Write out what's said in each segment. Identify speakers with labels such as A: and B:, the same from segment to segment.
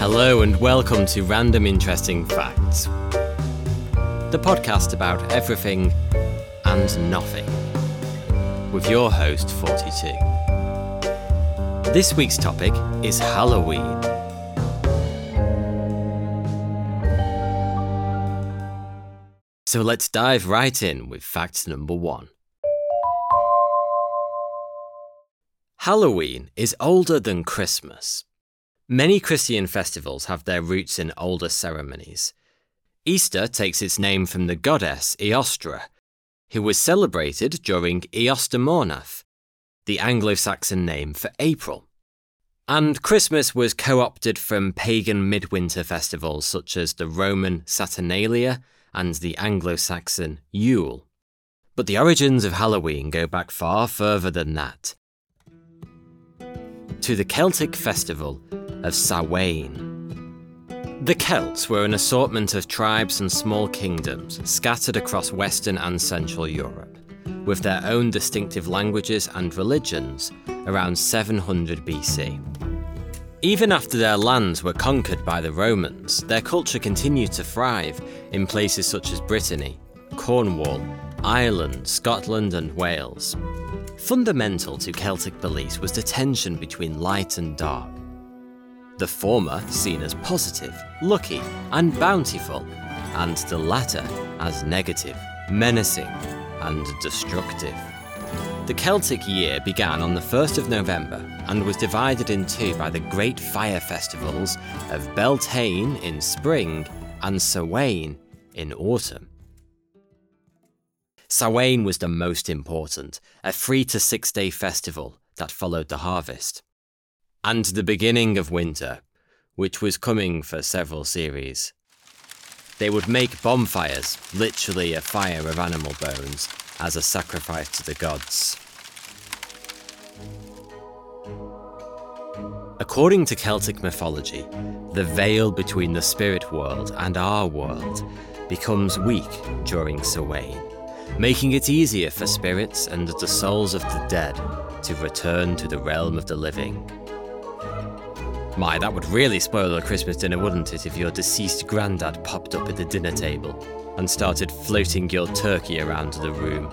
A: Hello, and welcome to Random Interesting Facts, the podcast about everything and nothing, with your host, Thoughty2. This week's topic is Halloween. So let's dive right in with fact number one. Halloween is older than Christmas. Many Christian festivals have their roots in older ceremonies. Easter takes its name from the goddess Eostre, who was celebrated during Eosturmonath, the Anglo Saxon name for April. And Christmas was co opted from pagan midwinter festivals such as the Roman Saturnalia and the Anglo Saxon Yule. But the origins of Halloween go back far further than that to the Celtic festival of Samhain. The Celts were an assortment of tribes and small kingdoms scattered across Western and Central Europe, with their own distinctive languages and religions around 700 BC. Even after their lands were conquered by the Romans, their culture continued to thrive in places such as Brittany, Cornwall, Ireland, Scotland, and Wales. Fundamental to Celtic beliefs was the tension between light and dark. The former seen as positive, lucky, and bountiful, and the latter as negative, menacing, and destructive. The Celtic year began on the 1st of November and was divided in two by the great fire festivals of Beltane in spring and Samhain in autumn. Samhain was the most important, a three to six day festival that followed the harvest. And the beginning of winter, which was coming for several series. They would make bonfires, literally a fire of animal bones, as a sacrifice to the gods. According to Celtic mythology, the veil between the spirit world and our world becomes weak during Samhain, making it easier for spirits and the souls of the dead to return to the realm of the living. My, that would really spoil a Christmas dinner, wouldn't it, if your deceased granddad popped up at the dinner table and started floating your turkey around the room?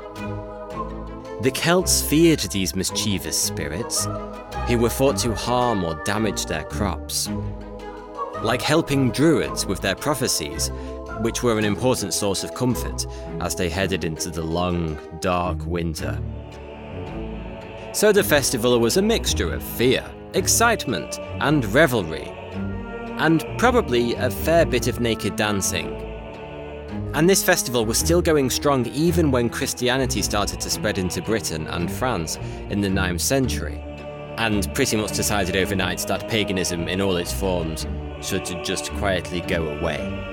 A: The Celts feared these mischievous spirits, who were thought to harm or damage their crops. Like helping druids with their prophecies, which were an important source of comfort as they headed into the long, dark winter. So the festival was a mixture of fear excitement, and revelry, and probably a fair bit of naked dancing. And this festival was still going strong even when Christianity started to spread into Britain and France in the 9th century, and pretty much decided overnight that paganism in all its forms should just quietly go away.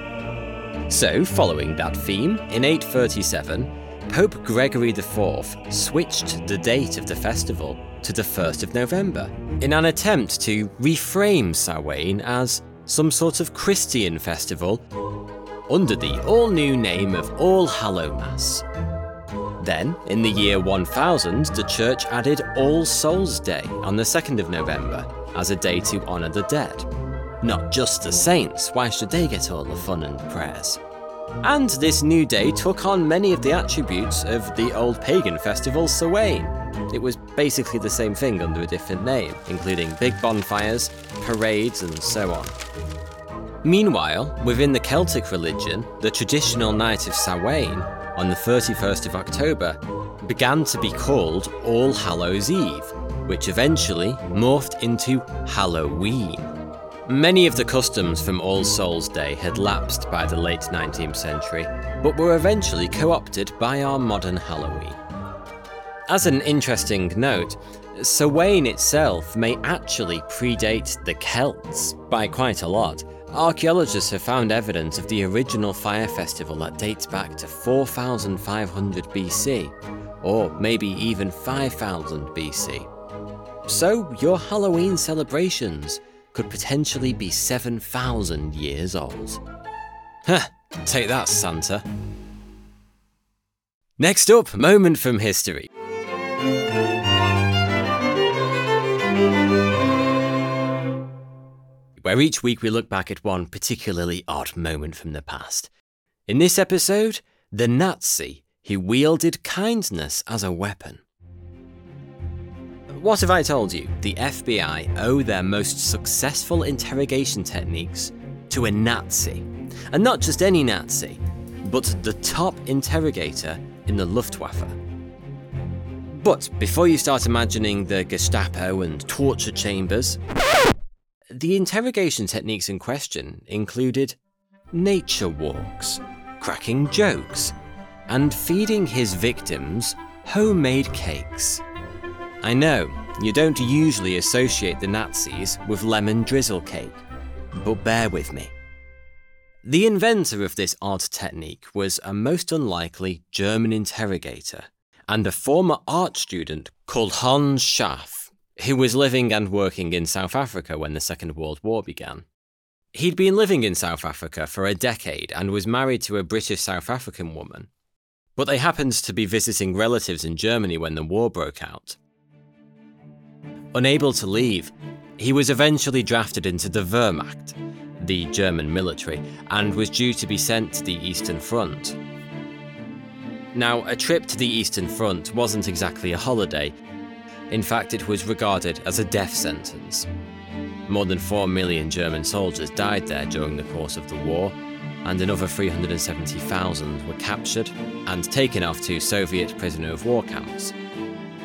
A: So, following that theme, in 837, Pope Gregory IV switched the date of the festival to the 1st of November in an attempt to reframe Samhain as some sort of Christian festival under the all new name of All Hallow Mass. Then, in the year 1000, the church added All Souls Day on the 2nd of November as a day to honour the dead. Not just the saints, why should they get all the fun and prayers? And this new day took on many of the attributes of the old pagan festival Samhain. It was basically the same thing under a different name, including big bonfires, parades, and so on. Meanwhile, within the Celtic religion, the traditional night of Samhain, on the 31st of October, began to be called All Hallows Eve, which eventually morphed into Halloween. Many of the customs from All Souls Day had lapsed by the late 19th century, but were eventually co opted by our modern Halloween. As an interesting note, Samhain itself may actually predate the Celts by quite a lot. Archaeologists have found evidence of the original fire festival that dates back to 4500 BC, or maybe even 5000 BC. So, your Halloween celebrations could potentially be 7,000 years old. Huh, take that, Santa. Next up, moment from history. where each week we look back at one particularly odd moment from the past. In this episode, the Nazi who wielded kindness as a weapon. What if I told you the FBI owe their most successful interrogation techniques to a Nazi? And not just any Nazi, but the top interrogator in the Luftwaffe. But before you start imagining the Gestapo and torture chambers, the interrogation techniques in question included nature walks, cracking jokes, and feeding his victims homemade cakes. I know, you don't usually associate the Nazis with lemon drizzle cake, but bear with me. The inventor of this odd technique was a most unlikely German interrogator and a former art student called Hanns Scharff, who was living and working in South Africa when the Second World War began. He'd been living in South Africa for a decade and was married to a British South African woman. But they happened to be visiting relatives in Germany when the war broke out. Unable to leave, he was eventually drafted into the Wehrmacht, the German military, and was due to be sent to the Eastern Front. Now, a trip to the Eastern Front wasn't exactly a holiday. In fact, it was regarded as a death sentence. More than 4 million German soldiers died there during the course of the war, and another 370,000 were captured and taken off to Soviet prisoner of war camps.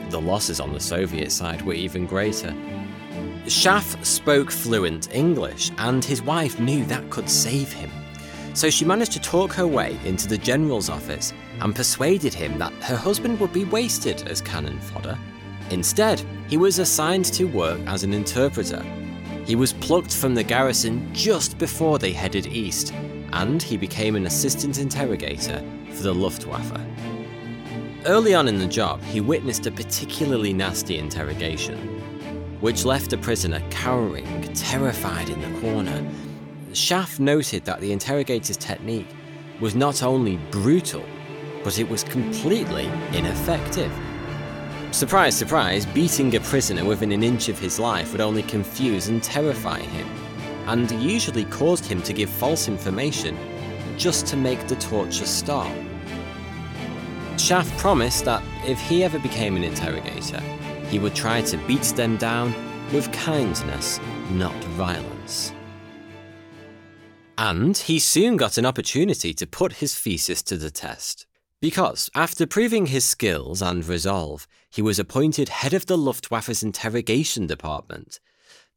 A: The losses on the Soviet side were even greater. Scharff spoke fluent English, and his wife knew that could save him. So she managed to talk her way into the general's office and persuaded him that her husband would be wasted as cannon fodder. Instead, he was assigned to work as an interpreter. He was plucked from the garrison just before they headed east, and he became an assistant interrogator for the Luftwaffe. Early on in the job, he witnessed a particularly nasty interrogation, which left the prisoner cowering, terrified in the corner. Scharff noted that the interrogator's technique was not only brutal, but it was completely ineffective. Surprise, surprise, beating a prisoner within an inch of his life would only confuse and terrify him, and usually caused him to give false information just to make the torture stop. Scharff promised that if he ever became an interrogator, he would try to beat them down with kindness, not violence. And he soon got an opportunity to put his thesis to the test. Because, after proving his skills and resolve, he was appointed head of the Luftwaffe's interrogation department,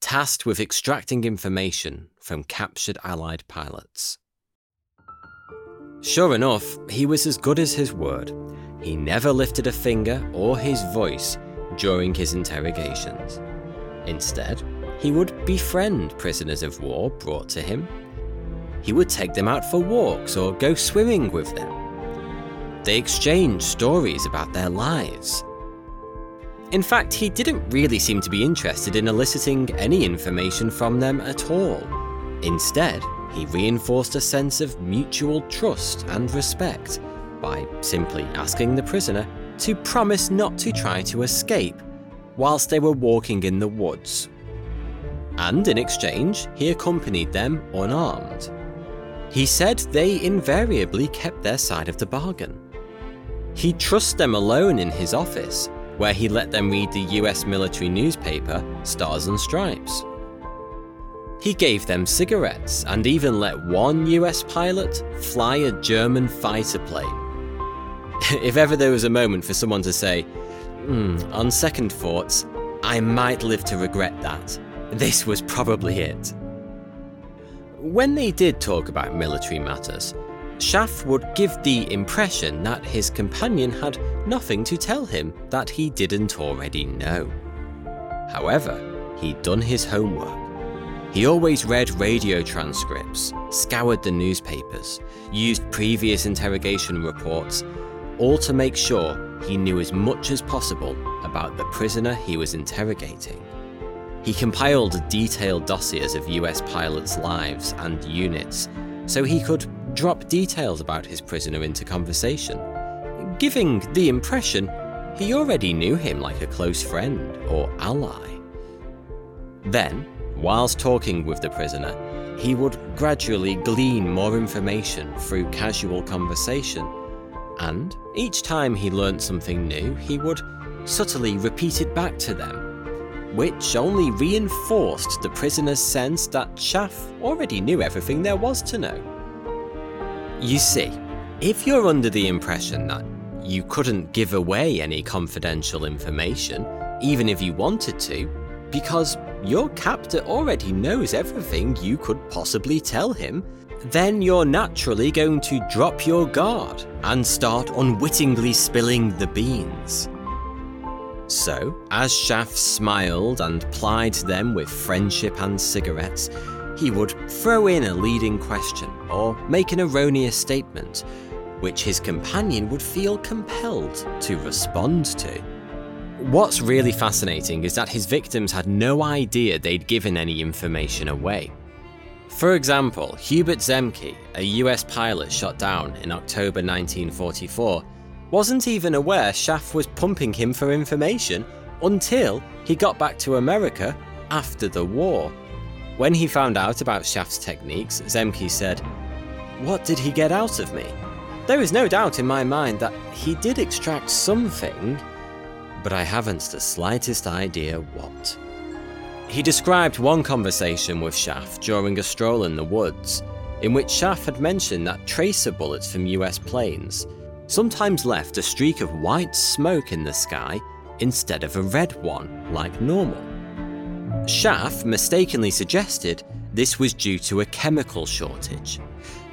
A: tasked with extracting information from captured Allied pilots. Sure enough, he was as good as his word. He never lifted a finger or his voice during his interrogations. Instead, he would befriend prisoners of war brought to him. He would take them out for walks or go swimming with them they exchanged stories about their lives. In fact, he didn't really seem to be interested in eliciting any information from them at all. Instead, he reinforced a sense of mutual trust and respect by simply asking the prisoner to promise not to try to escape whilst they were walking in the woods. And in exchange, he accompanied them unarmed. He said they invariably kept their side of the bargain. He'd trust them alone in his office, where he let them read the US military newspaper, Stars and Stripes. He gave them cigarettes and even let one US pilot fly a German fighter plane. if ever there was a moment for someone to say, mm, on second thoughts, I might live to regret that, this was probably it. When they did talk about military matters, Scharff would give the impression that his companion had nothing to tell him that he didn't already know. However, he'd done his homework. He always read radio transcripts, scoured the newspapers, used previous interrogation reports, all to make sure he knew as much as possible about the prisoner he was interrogating. He compiled detailed dossiers of US pilots' lives and units so he could drop details about his prisoner into conversation, giving the impression he already knew him like a close friend or ally. Then, whilst talking with the prisoner, he would gradually glean more information through casual conversation. And each time he learnt something new, he would subtly repeat it back to them, which only reinforced the prisoner's sense that Scharff already knew everything there was to know. You see, if you're under the impression that you couldn't give away any confidential information, even if you wanted to, because your captor already knows everything you could possibly tell him, then you're naturally going to drop your guard and start unwittingly spilling the beans. So, as Scharff smiled and plied them with friendship and cigarettes, he would throw in a leading question or make an erroneous statement, which his companion would feel compelled to respond to. What's really fascinating is that his victims had no idea they'd given any information away. For example, Hubert Zemke, a US pilot shot down in October 1944, wasn't even aware Scharff was pumping him for information until he got back to America after the war. When he found out about Scharff's techniques, Zemke said, What did he get out of me? There is no doubt in my mind that he did extract something, but I haven't the slightest idea what. He described one conversation with Scharff during a stroll in the woods, in which Scharff had mentioned that tracer bullets from US planes sometimes left a streak of white smoke in the sky instead of a red one, like normal. Scharff mistakenly suggested this was due to a chemical shortage.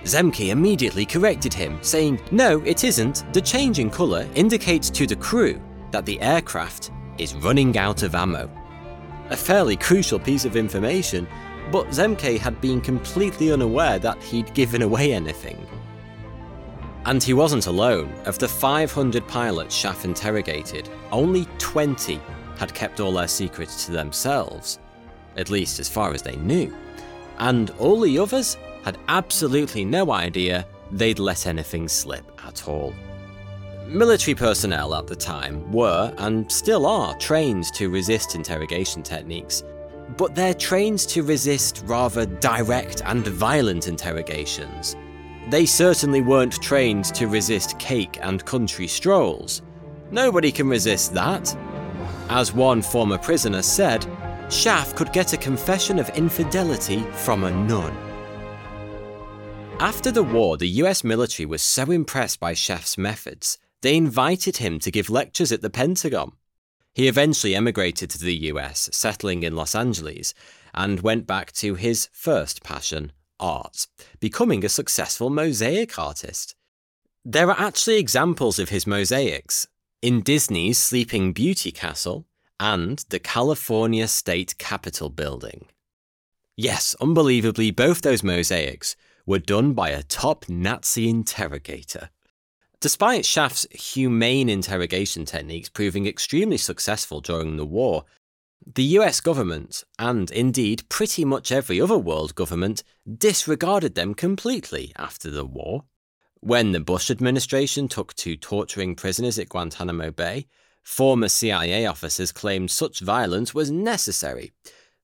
A: Zemke immediately corrected him, saying, No, it isn't. The change in colour indicates to the crew that the aircraft is running out of ammo. A fairly crucial piece of information, but Zemke had been completely unaware that he'd given away anything. And he wasn't alone. Of the 500 pilots Scharff interrogated, only 20 had kept all their secrets to themselves, at least as far as they knew. And all the others had absolutely no idea they'd let anything slip at all. Military personnel at the time were, and still are, trained to resist interrogation techniques, but they're trained to resist rather direct and violent interrogations. They certainly weren't trained to resist cake and country strolls. Nobody can resist that. As one former prisoner said, Scharff could get a confession of infidelity from a nun. After the war, the US military was so impressed by Scharff's methods they invited him to give lectures at the Pentagon. He eventually emigrated to the US, settling in Los Angeles, and went back to his first passion, art, becoming a successful mosaic artist. There are actually examples of his mosaics in Disney's Sleeping Beauty Castle and the California State Capitol building. Yes, unbelievably, both those mosaics were done by a top Nazi interrogator. Despite Scharff's humane interrogation techniques proving extremely successful during the war, the US government, and indeed pretty much every other world government, disregarded them completely after the war. When the Bush administration took to torturing prisoners at Guantanamo Bay, former CIA officers claimed such violence was necessary.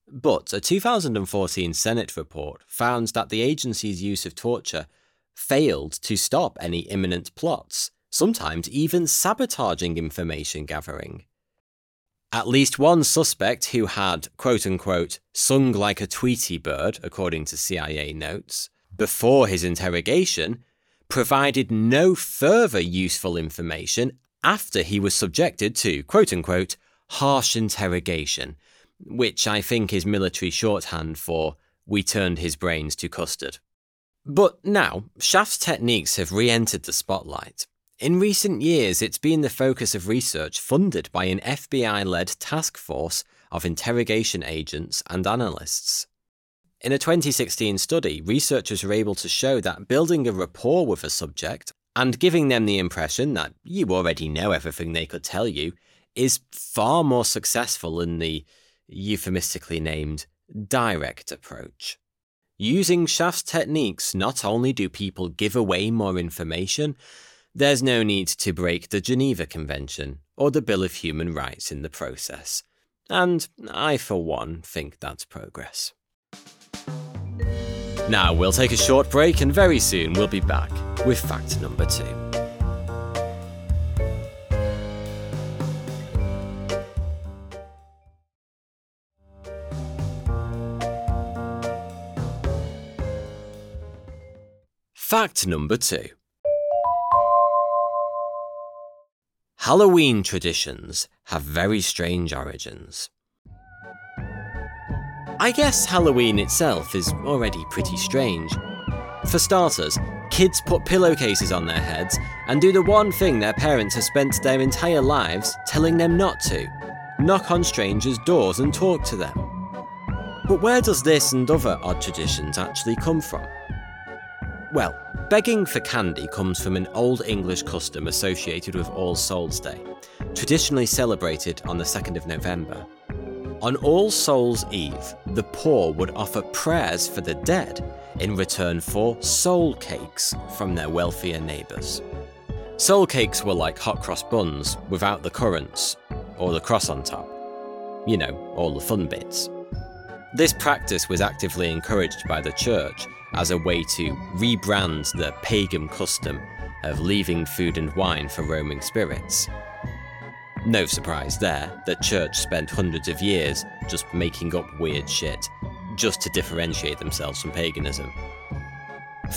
A: But a 2014 Senate report found that the agency's use of torture failed to stop any imminent plots, sometimes even sabotaging information gathering. At least one suspect who had, quote unquote, sung like a Tweety bird, according to CIA notes, before his interrogation, provided no further useful information after he was subjected to, quote unquote, harsh interrogation, which I think is military shorthand for we turned his brains to custard. But now, Scharff's techniques have re entered the spotlight. In recent years, it's been the focus of research funded by an FBI led task force of interrogation agents and analysts. In a 2016 study, researchers were able to show that building a rapport with a subject and giving them the impression that you already know everything they could tell you is far more successful than the euphemistically named direct approach. Using Scharff's techniques, not only do people give away more information, there's no need to break the Geneva Convention or the Bill of Human Rights in the process. and I, for one, think that's progress. Now, we'll take a short break, and very soon we'll be back with fact number two. Fact number two Halloween traditions have very strange origins. I guess Halloween itself is already pretty strange. For starters, kids put pillowcases on their heads and do the one thing their parents have spent their entire lives telling them not to knock on strangers' doors and talk to them. But where does this and other odd traditions actually come from? Well, begging for candy comes from an Old English custom associated with All Souls Day, traditionally celebrated on the 2nd of November. On All Souls Eve, the poor would offer prayers for the dead in return for soul cakes from their wealthier neighbours. Soul cakes were like hot cross buns without the currants, or the cross on top. You know, all the fun bits. This practice was actively encouraged by the church as a way to rebrand the pagan custom of leaving food and wine for roaming spirits. No surprise there, the church spent hundreds of years just making up weird shit, just to differentiate themselves from paganism.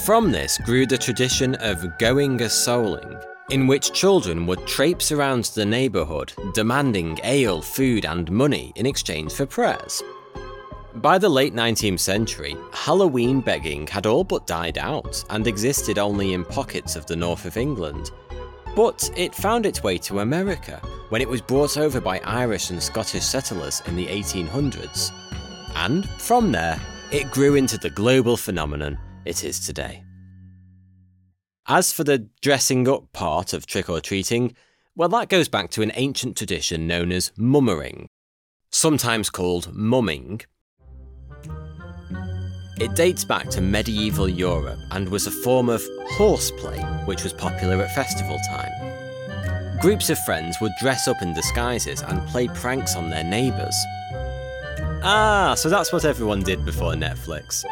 A: From this grew the tradition of going a souling, in which children would traipse around the neighbourhood demanding ale, food, and money in exchange for prayers. By the late 19th century, Halloween begging had all but died out and existed only in pockets of the north of England. But it found its way to America when it was brought over by Irish and Scottish settlers in the 1800s. And from there, it grew into the global phenomenon it is today. As for the dressing up part of trick or treating, well, that goes back to an ancient tradition known as mummering, sometimes called mumming, it dates back to medieval Europe and was a form of horseplay which was popular at festival time. Groups of friends would dress up in disguises and play pranks on their neighbours. Ah, so that's what everyone did before Netflix.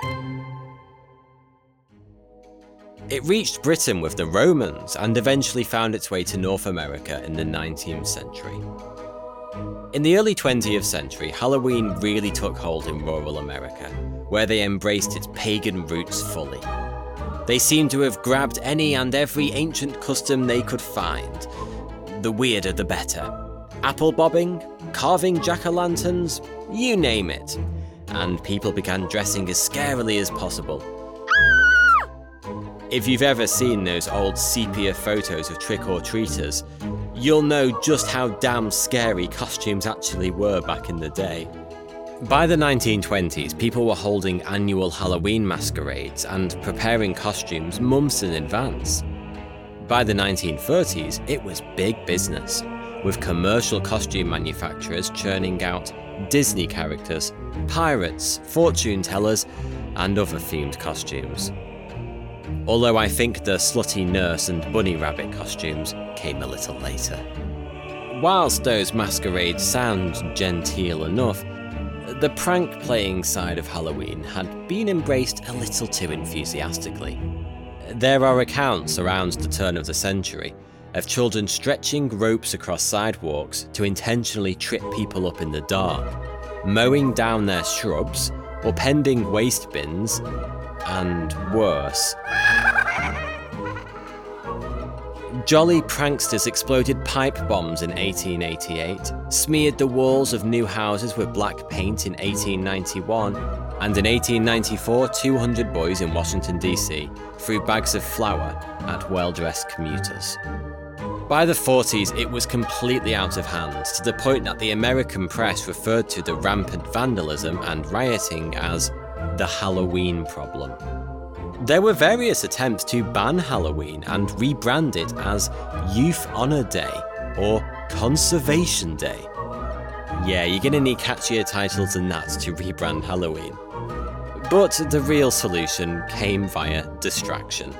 A: It reached Britain with the Romans and eventually found its way to North America in the 19th century. In the early 20th century, Halloween really took hold in rural America, where they embraced its pagan roots fully. They seem to have grabbed any and every ancient custom they could find. The weirder the better. Apple bobbing, carving jack o' lanterns, you name it. And people began dressing as scarily as possible. If you've ever seen those old sepia photos of trick or treaters, you'll know just how damn scary costumes actually were back in the day. By the 1920s, people were holding annual Halloween masquerades and preparing costumes months in advance. By the 1930s, it was big business, with commercial costume manufacturers churning out Disney characters, pirates, fortune tellers, and other themed costumes. Although I think the slutty nurse and bunny rabbit costumes came a little later. Whilst those masquerades sound genteel enough, the prank playing side of Halloween had been embraced a little too enthusiastically. There are accounts around the turn of the century of children stretching ropes across sidewalks to intentionally trip people up in the dark, mowing down their shrubs, or pending waste bins, and worse. Jolly pranksters exploded pipe bombs in 1888, smeared the walls of new houses with black paint in 1891, and in 1894, 200 boys in Washington, D.C. threw bags of flour at well dressed commuters. By the 40s, it was completely out of hand, to the point that the American press referred to the rampant vandalism and rioting as the Halloween problem. There were various attempts to ban Halloween and rebrand it as Youth Honor Day or Conservation Day. Yeah, you're gonna need catchier titles than that to rebrand Halloween. But the real solution came via distraction.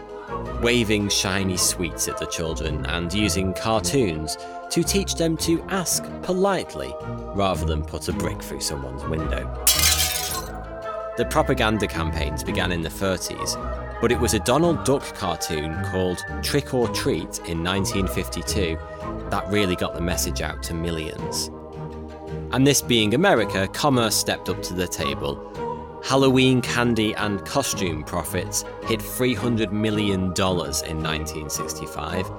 A: waving shiny sweets at the children and using cartoons to teach them to ask politely rather than put a brick through someone's window. The propaganda campaigns began in the 30s, but it was a Donald Duck cartoon called Trick or Treat in 1952 that really got the message out to millions. And this being America, commerce stepped up to the table. Halloween candy and costume profits hit $300 million in 1965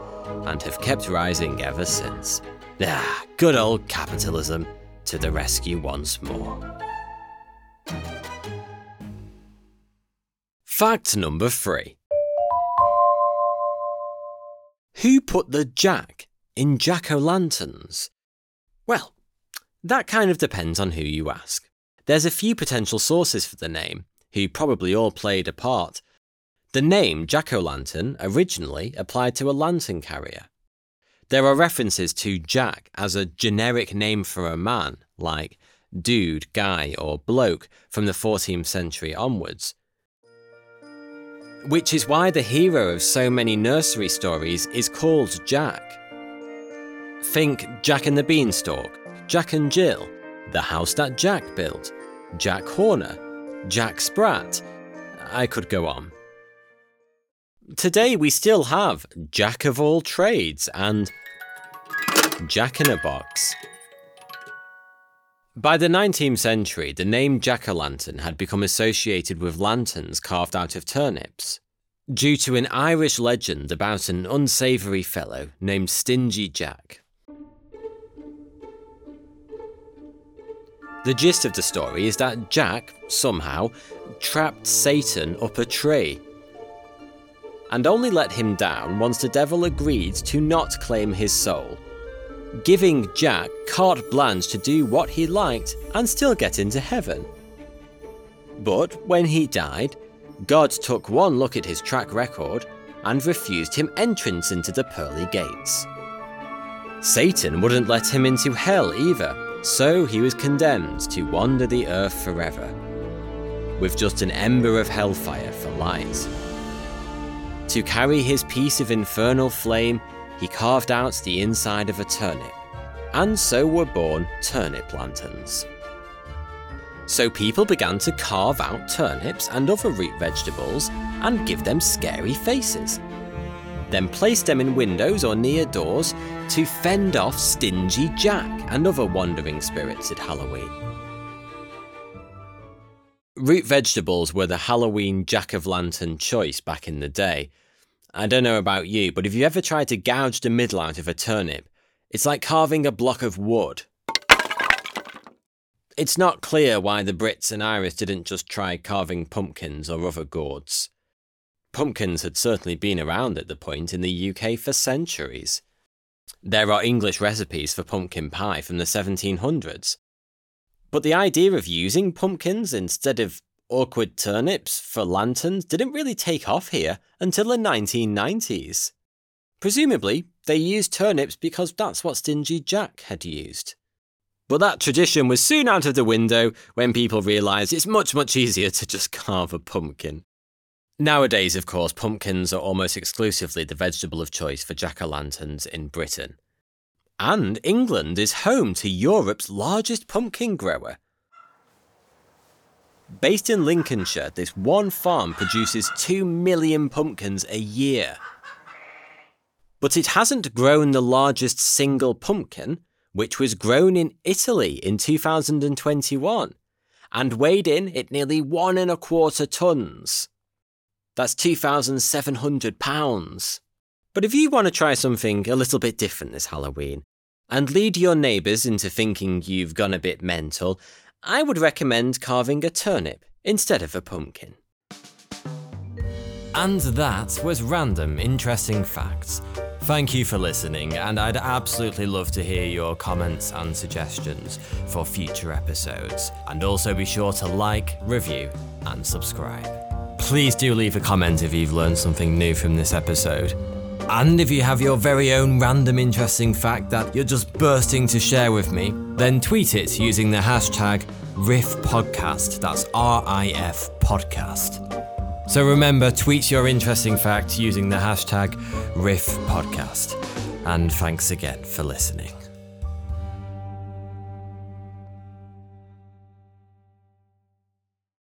A: and have kept rising ever since. Ah, good old capitalism to the rescue once more. Fact number three Who put the jack in jack o' lanterns? Well, that kind of depends on who you ask. There's a few potential sources for the name, who probably all played a part. The name jack o' lantern originally applied to a lantern carrier. There are references to Jack as a generic name for a man, like dude, guy, or bloke from the 14th century onwards. Which is why the hero of so many nursery stories is called Jack. Think Jack and the Beanstalk, Jack and Jill, The House That Jack Built, Jack Horner, Jack Sprat. I could go on. Today we still have Jack of all trades and Jack in a Box. By the 19th century, the name jack o' lantern had become associated with lanterns carved out of turnips, due to an Irish legend about an unsavoury fellow named Stingy Jack. The gist of the story is that Jack, somehow, trapped Satan up a tree and only let him down once the devil agreed to not claim his soul, giving Jack carte blanche to do what he liked and still get into heaven. But when he died, God took one look at his track record and refused him entrance into the pearly gates. Satan wouldn't let him into hell either, so he was condemned to wander the earth forever, with just an ember of hellfire for light. To carry his piece of infernal flame, he carved out the inside of a turnip, and so were born turnip lanterns. So people began to carve out turnips and other root vegetables and give them scary faces. Then place them in windows or near doors to fend off stingy Jack and other wandering spirits at Halloween. Root vegetables were the Halloween jack of lantern choice back in the day. I don't know about you, but if you ever tried to gouge the middle out of a turnip, it's like carving a block of wood. It's not clear why the Brits and Irish didn't just try carving pumpkins or other gourds. Pumpkins had certainly been around at the point in the UK for centuries. There are English recipes for pumpkin pie from the 1700s. But the idea of using pumpkins instead of awkward turnips for lanterns didn't really take off here until the 1990s. Presumably, they used turnips because that's what Stingy Jack had used. But that tradition was soon out of the window when people realised it's much, much easier to just carve a pumpkin. Nowadays, of course, pumpkins are almost exclusively the vegetable of choice for jack o' lanterns in Britain. And England is home to Europe's largest pumpkin grower. Based in Lincolnshire, this one farm produces 2 million pumpkins a year. But it hasn't grown the largest single pumpkin, which was grown in Italy in 2021 and weighed in at nearly one and a quarter tons. That's 2,700 pounds. But if you want to try something a little bit different this Halloween and lead your neighbours into thinking you've gone a bit mental, I would recommend carving a turnip instead of a pumpkin. And that was random interesting facts. Thank you for listening, and I'd absolutely love to hear your comments and suggestions for future episodes. And also be sure to like, review, and subscribe. Please do leave a comment if you've learned something new from this episode. And if you have your very own random interesting fact that you're just bursting to share with me, then tweet it using the hashtag RIF Podcast. That's R I F Podcast. So remember, tweet your interesting fact using the hashtag RIFPodcast. And thanks again for listening.